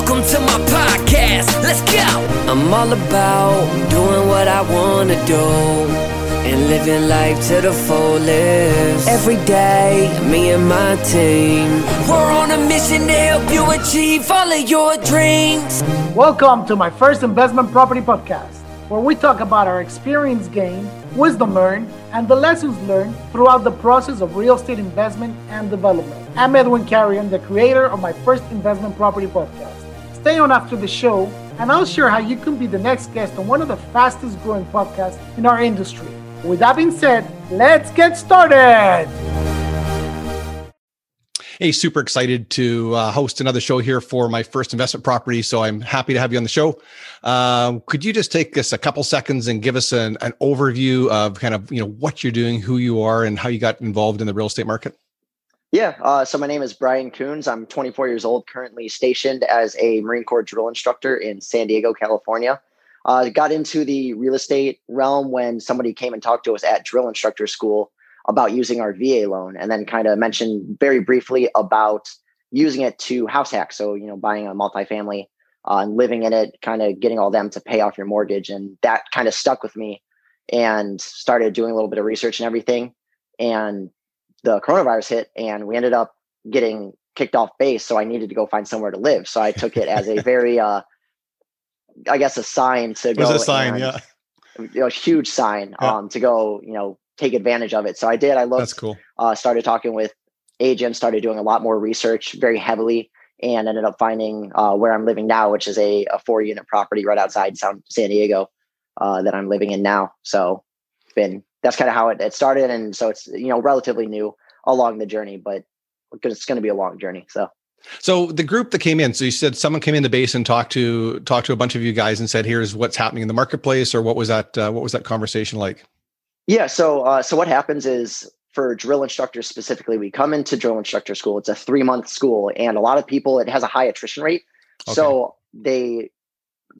Welcome to my podcast. Let's go. I'm all about doing what I want to do and living life to the fullest. Every day, me and my team, we're on a mission to help you achieve all of your dreams. Welcome to my first investment property podcast, where we talk about our experience gained, wisdom learned, and the lessons learned throughout the process of real estate investment and development. I'm Edwin Carrion, the creator of my first investment property podcast. Stay on after the show, and I'll share how you can be the next guest on one of the fastest growing podcasts in our industry. With that being said, let's get started. Hey, super excited to uh, host another show here for my first investment property. So I'm happy to have you on the show. Um, could you just take us a couple seconds and give us an, an overview of kind of you know what you're doing, who you are, and how you got involved in the real estate market? Yeah. Uh, so my name is Brian Coons. I'm 24 years old, currently stationed as a Marine Corps drill instructor in San Diego, California. Uh, got into the real estate realm when somebody came and talked to us at drill instructor school about using our VA loan and then kind of mentioned very briefly about using it to house hack. So, you know, buying a multifamily uh, and living in it, kind of getting all them to pay off your mortgage. And that kind of stuck with me and started doing a little bit of research and everything. And the coronavirus hit and we ended up getting kicked off base. So I needed to go find somewhere to live. So I took it as a very, uh, I guess, a sign to go. Was a sign, and, yeah. You know, a huge sign Yeah. um, to go, you know, take advantage of it. So I did. I looked, That's cool. uh, started talking with agents, started doing a lot more research very heavily, and ended up finding uh, where I'm living now, which is a, a four unit property right outside San, San Diego uh, that I'm living in now. So it's been that's kind of how it, it started, and so it's you know relatively new along the journey, but it's going to be a long journey. So So the group that came in, so you said someone came in the base and talked to talked to a bunch of you guys and said, "Here's what's happening in the marketplace," or what was that? Uh, what was that conversation like? Yeah. So, uh, so what happens is for drill instructors specifically, we come into drill instructor school. It's a three month school, and a lot of people it has a high attrition rate. So they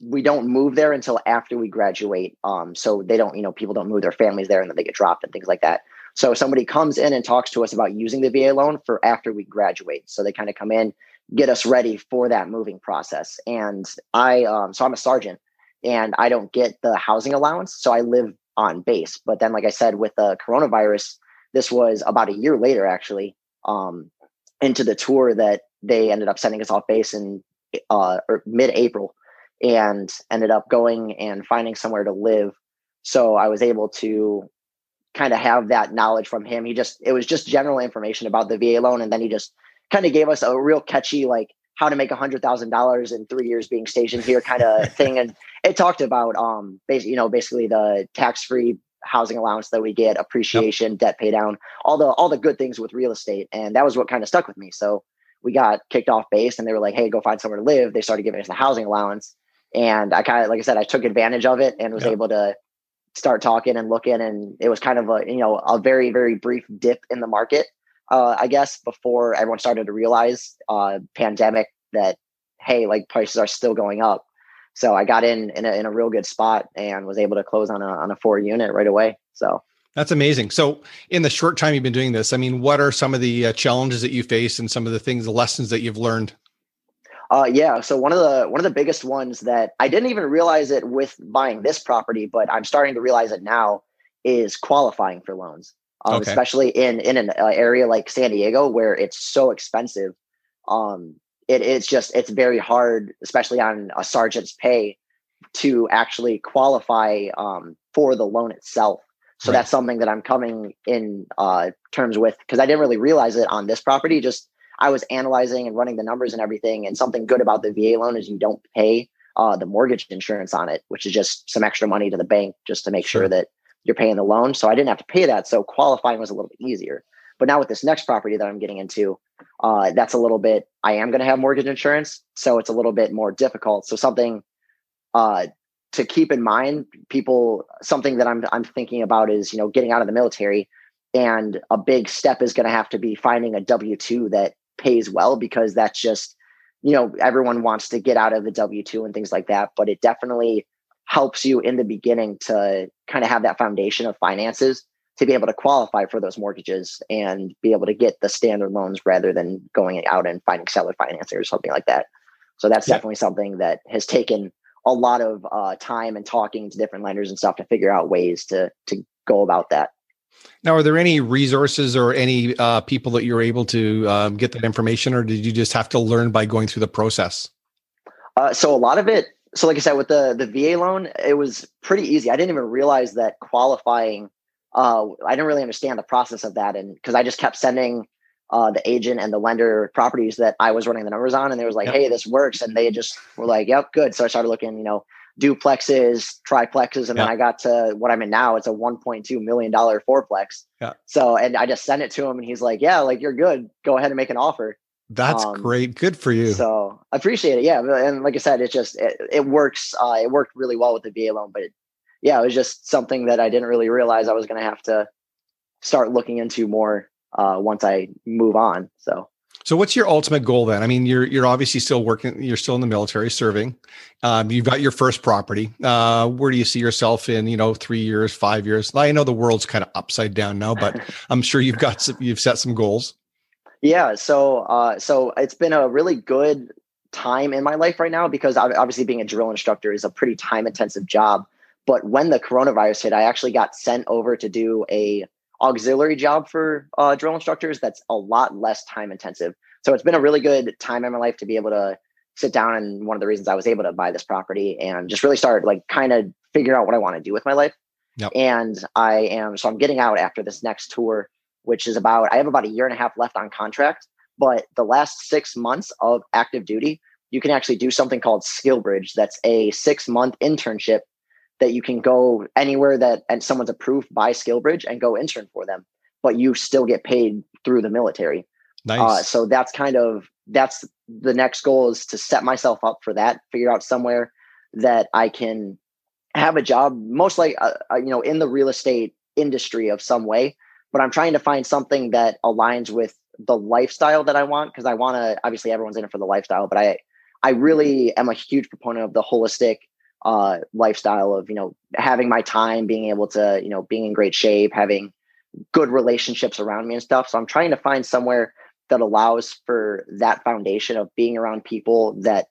we don't move there until after we graduate. Um, so they don't, you know, people don't move their families there, and then they get dropped and things like that. So somebody comes in and talks to us about using the VA loan for after we graduate. So they kind of come in, get us ready for that moving process. And I, um, so I'm a sergeant, and I don't get the housing allowance, so I live on base. But then, like I said, with the coronavirus, this was about a year later, actually, um, into the tour that they ended up sending us off base in uh, mid-April, and ended up going and finding somewhere to live. So I was able to kind of have that knowledge from him. He just it was just general information about the VA loan, and then he just kind of gave us a real catchy like how to make a hundred thousand dollars in three years being stationed here kind of thing. And it talked about um basically you know basically the tax free housing allowance that we get, appreciation, debt pay down, all the all the good things with real estate. And that was what kind of stuck with me. So we got kicked off base and they were like, hey, go find somewhere to live. They started giving us the housing allowance. And I kind of like I said, I took advantage of it and was able to start talking and looking. And it was kind of a, you know, a very, very brief dip in the market, uh, I guess, before everyone started to realize uh pandemic that hey, like prices are still going up. So I got in in a, in a real good spot and was able to close on a on a four unit right away. So That's amazing. So, in the short time you've been doing this, I mean, what are some of the uh, challenges that you face and some of the things, the lessons that you've learned? Uh, yeah, so one of the one of the biggest ones that I didn't even realize it with buying this property, but I'm starting to realize it now is qualifying for loans, um, Okay. especially in in an uh, area like San Diego where it's so expensive. Um, it, it's just it's very hard, especially on a sergeant's pay, to actually qualify um, for the loan itself. So Right. that's something that I'm coming in uh, terms with because I didn't really realize it on this property. Just I was analyzing and running the numbers and everything. And something good about the VA loan is you don't pay uh, the mortgage insurance on it, which is just some extra money to the bank just to make Sure. sure that you're paying the loan. So I didn't have to pay that. So qualifying was a little bit easier. But now with this next property that I'm getting into, uh, that's a little bit. I am going to have mortgage insurance, so it's a little bit more difficult. So something uh, to keep in mind, people. Something that I'm I'm thinking about is you know getting out of the military, and a big step is going to have to be finding a W two that pays well because that's just you know everyone wants to get out of the W two and things like that, but it definitely helps you in the beginning to kind of have that foundation of finances to be able to qualify for those mortgages and be able to get the standard loans rather than going out and finding seller financing or something like that. So that's yeah. definitely something that has taken a lot of uh, time and talking to different lenders and stuff to figure out ways to to go about that. Now, are there any resources or any uh, people that you're able to um, get that information, or did you just have to learn by going through the process? Uh, so a lot of it. So, like I said, with the the VA loan, it was pretty easy. I didn't even realize that qualifying. Uh, I didn't really understand the process of that, and because I just kept sending uh, the agent and the lender properties that I was running the numbers on, and they was like, yep. "Hey, this works," and they just were like, "Yep, good." So I started looking, you know, duplexes, triplexes, and yep. then I got to what I'm in now. It's a 1.2 million dollar fourplex. Yeah. So, and I just sent it to him, and he's like, "Yeah, like you're good. Go ahead and make an offer." That's um, great. Good for you. So I appreciate it. Yeah, and like I said, it just it, it works. Uh, it worked really well with the VA loan, but it, yeah, it was just something that I didn't really realize I was going to have to start looking into more uh, once I move on. So. So what's your ultimate goal then? I mean, you're you're obviously still working. You're still in the military, serving. Um, you've got your first property. Uh, where do you see yourself in? You know, three years, five years. I know the world's kind of upside down now, but I'm sure you've got some, you've set some goals. Yeah. So uh, so it's been a really good time in my life right now because obviously being a drill instructor is a pretty time intensive job. But when the coronavirus hit, I actually got sent over to do a auxiliary job for uh, drill instructors that's a lot less time intensive. So it's been a really good time in my life to be able to sit down and one of the reasons I was able to buy this property and just really start like kind of figure out what I want to do with my life. Yep. And I am so I'm getting out after this next tour, which is about I have about a year and a half left on contract. But the last six months of active duty, you can actually do something called SkillBridge. That's a six month internship that you can go anywhere that and someone's approved by SkillBridge and go intern for them, but you still get paid through the military. Uh, nice. Uh, so that's kind of that's the next goal is to set myself up for that. Figure out somewhere that I can have a job, most like uh, uh, you know in the real estate industry of some way. But I'm trying to find something that aligns with the lifestyle that I want because I want to. Obviously, everyone's in it for the lifestyle, but I I really am a huge proponent of the holistic uh, lifestyle of you know having my time, being able to you know being in great shape, having good relationships around me and stuff. So I'm trying to find somewhere that allows for that foundation of being around people that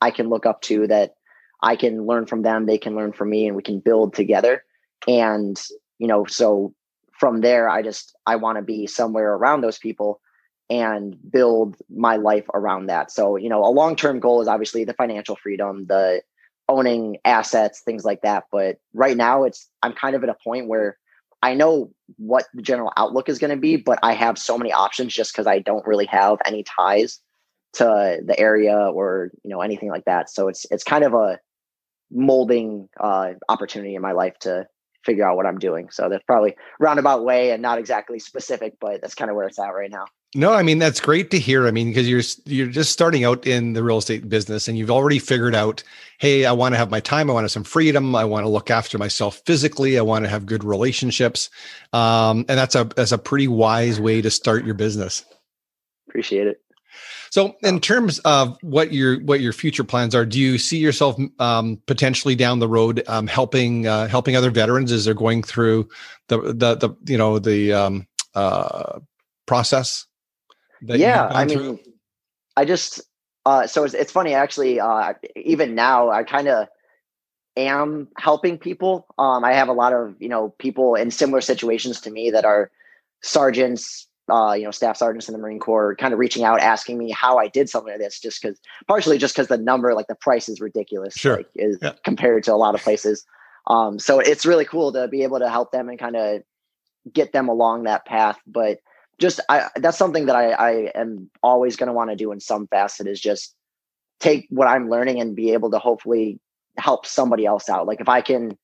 I can look up to, that I can learn from them, they can learn from me, and we can build together. And you know, so from there, I just I want to be somewhere around those people and build my life around that. So, you know, a long-term goal is obviously the financial freedom, the owning assets, things like that. But right now, it's I'm kind of at a point where I know what the general outlook is going to be, but I have so many options just because I don't really have any ties to the area or you know anything like that. So it's it's kind of a molding uh, opportunity in my life to figure out what I'm doing. So that's probably roundabout way and not exactly specific, but that's kind of where it's at right now. No, I mean that's great to hear. I mean because you're you're just starting out in the real estate business and you've already figured out, hey, I want to have my time, I want to have some freedom, I want to look after myself physically, I want to have good relationships, um, and that's a that's a pretty wise way to start your business. Appreciate it. So, in terms of what your what your future plans are, do you see yourself um, potentially down the road um, helping uh, helping other veterans as they're going through the the, the you know the um, uh, process? Yeah, I mean, through? I just uh, so it's it's funny actually. Uh, even now, I kind of am helping people. Um, I have a lot of you know people in similar situations to me that are sergeants, uh, you know, staff sergeants in the Marine Corps, kind of reaching out, asking me how I did something like this, just because partially just because the number, like the price is ridiculous, sure, like, is yeah. compared to a lot of places. Um, so it's really cool to be able to help them and kind of get them along that path. But just I that's something that I, I am always going to want to do in some facet is just take what I'm learning and be able to hopefully help somebody else out. Like if I can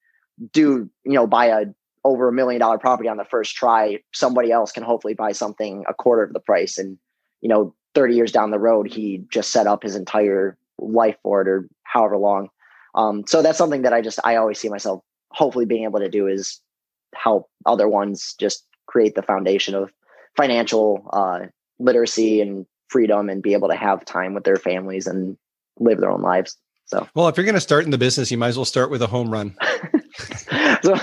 do, you know, buy a over a million dollar property on the first try, somebody else can hopefully buy something a quarter of the price. And, you know, 30 years down the road, he just set up his entire life for it or however long. Um, so that's something that I just, I always see myself hopefully being able to do is help other ones just create the foundation of financial uh, literacy and freedom and be able to have time with their families and live their own lives. So, well, if you're going to start in the business, you might as well start with a home run. so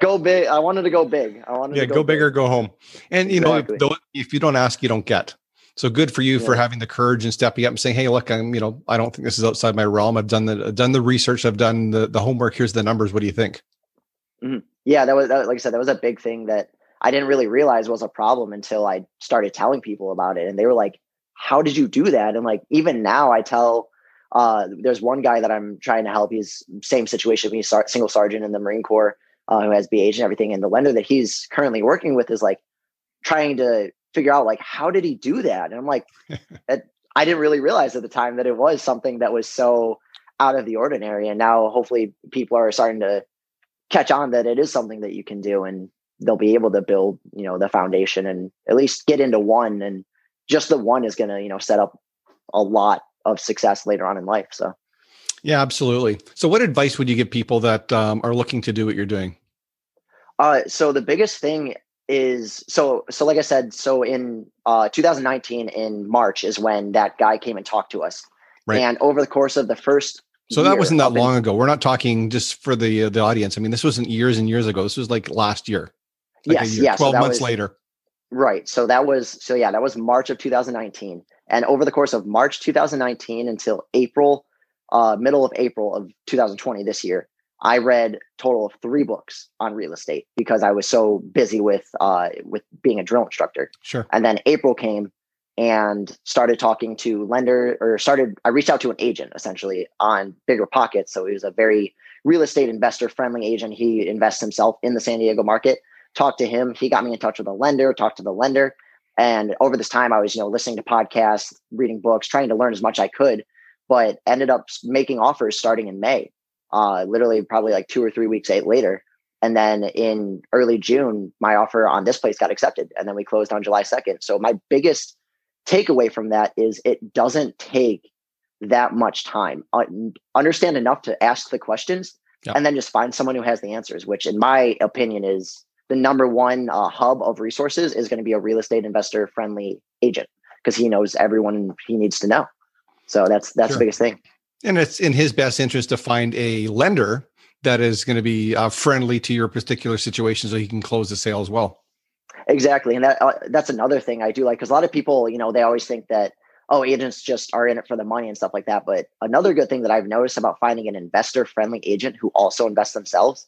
go big. I wanted to go big. I wanted yeah, to go, go big, big or go home. And you exactly. know, if, if, you don't ask, you don't get. So good for you Yeah. for having the courage and stepping up and saying, "Hey, look, I'm you know I don't think this is outside my realm. I've done the I've done the research. I've done the the homework. Here's the numbers. What do you think?" yeah that was that, like i said that was a big thing that i didn't really realize was a problem until i started telling people about it and they were like how did you do that? And like even now i tell uh there's one guy that i'm trying to help he's same situation he's sar- single sergeant in the marine corps uh, who has BAH and everything and the lender that he's currently working with is like trying to figure out like how did he do that? And i'm like that, i didn't really realize at the time that it was something that was so out of the ordinary and now hopefully people are starting to catch on that it is something that you can do and they'll be able to build you know the foundation and at least get into one and just the one is going to you know set up a lot of success later on in life so Yeah, absolutely. So, what advice would you give people that um, are looking to do what you're doing? uh so the biggest thing is so so like i said so in uh 2019 in march is when that guy came and talked to us Right. and over the course of the first So that wasn't that up in- long ago. We're not talking just for the uh, the audience. I mean, this wasn't years and years ago. This was like last year. Like yes year, yeah so twelve that months was- later. Right. So that was so yeah, that was March of 2019. And over the course of March 2019 until April, uh, middle of April of 2020 this year, I read total of three books on real estate because I was so busy with uh, with being a drill instructor. Sure. And then April came and started talking to lender or started I reached out to an agent essentially on BiggerPockets. So he was a very real estate investor friendly agent. He invests himself in the San Diego market. Talked to him. He got me in touch with a lender, talked to the lender. And over this time I was, you know, listening to podcasts, reading books, trying to learn as much I could, but ended up making offers starting in May. Uh literally probably like two or three weeks eight later. And then in early June, my offer on this place got accepted. And then we closed on July 2nd. So my biggest takeaway from that is it doesn't take that much time. Un- understand enough to ask the questions Yeah. and then just find someone who has the answers, which in my opinion is the number one uh, hub of resources is going to be a real estate investor friendly agent because he knows everyone he needs to know. So that's that's Sure. the biggest thing. And it's in his best interest to find a lender that is going to be uh, friendly to your particular situation, so he can close the sale as well. Exactly, and that uh, that's another thing I do like because a lot of people, you know, they always think that oh, agents just are in it for the money and stuff like that. But another good thing that I've noticed about finding an investor friendly agent who also invests themselves,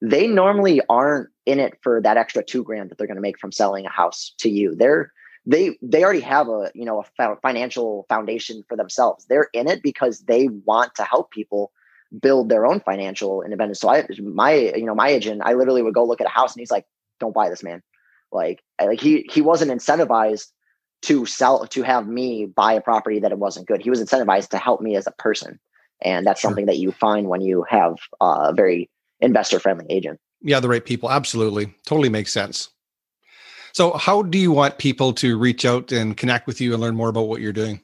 they normally aren't in it for that extra two grand that they're going to make from selling a house to you. They're they they already have a you know a financial foundation for themselves. They're in it because they want to help people build their own financial independence. So I my you know my agent, I literally would go look at a house and he's like, "Don't buy this, man." Like like he he wasn't incentivized to sell to have me buy a property that it wasn't good. He was incentivized to help me as a person, and that's Sure. something that you find when you have a very investor friendly agent. Yeah, the right people. Absolutely. Totally makes sense. So, how do you want people to reach out and connect with you and learn more about what you're doing?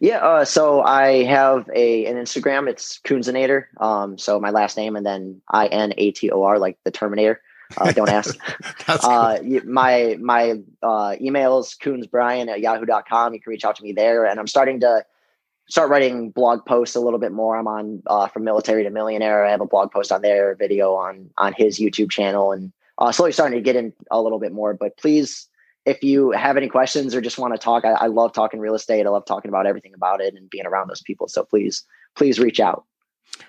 Yeah, uh, so I have a an Instagram. It's Coonzinator. Um, so my last name and then I N A T O R, like the Terminator. Uh, don't ask. Cool. uh, y- my my uh, emails coonsbrian at yahoo.com. You can reach out to me there, and I'm starting to start writing blog posts a little bit more. I'm on uh, from military to millionaire. I have a blog post on there, video on on his YouTube channel, and uh, slowly starting to get in a little bit more. But please, if you have any questions or just want to talk, I, I love talking real estate. I love talking about everything about it and being around those people. So please, please reach out.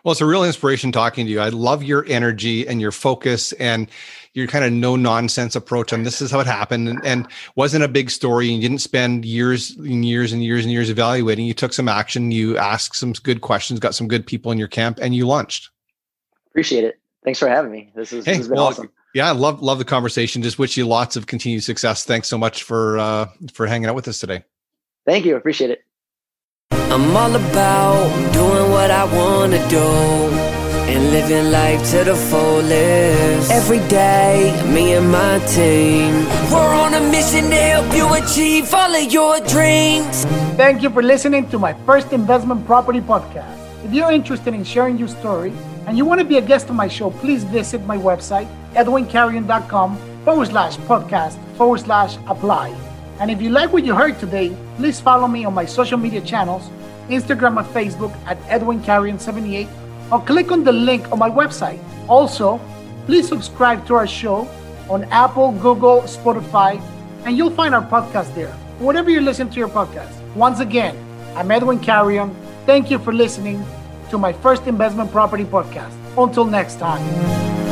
Well, it's a real inspiration talking to you. I love your energy and your focus and your kind of no nonsense approach. And this is how it happened. And, and wasn't a big story. And you didn't spend years and years and years and years evaluating. You took some action. You asked some good questions, got some good people in your camp, and you launched. Appreciate it. Thanks for having me. This, is, Hey, this has been well, awesome. Yeah, I love love the conversation. Just wish you lots of continued success. Thanks so much for uh, for hanging out with us today. Thank you. Appreciate it. I'm all about doing what I wanna do and living life to the fullest. Every day, me and my team, we're on a mission to help you achieve all of your dreams. Thank you for listening to my first investment property podcast. If you're interested in sharing your story and you want to be a guest on my show, please visit my website, edwincarrion.com forward slash podcast forward slash apply. And if you like what you heard today, please follow me on my social media channels, Instagram and Facebook at edwincarrion78, or click on the link on my website. Also, please subscribe to our show on Apple, Google, Spotify, and you'll find our podcast there. whatever you listen to your podcast. Once again, I'm Edwin Carrion. Thank you for listening to my first investment property podcast. Until next time.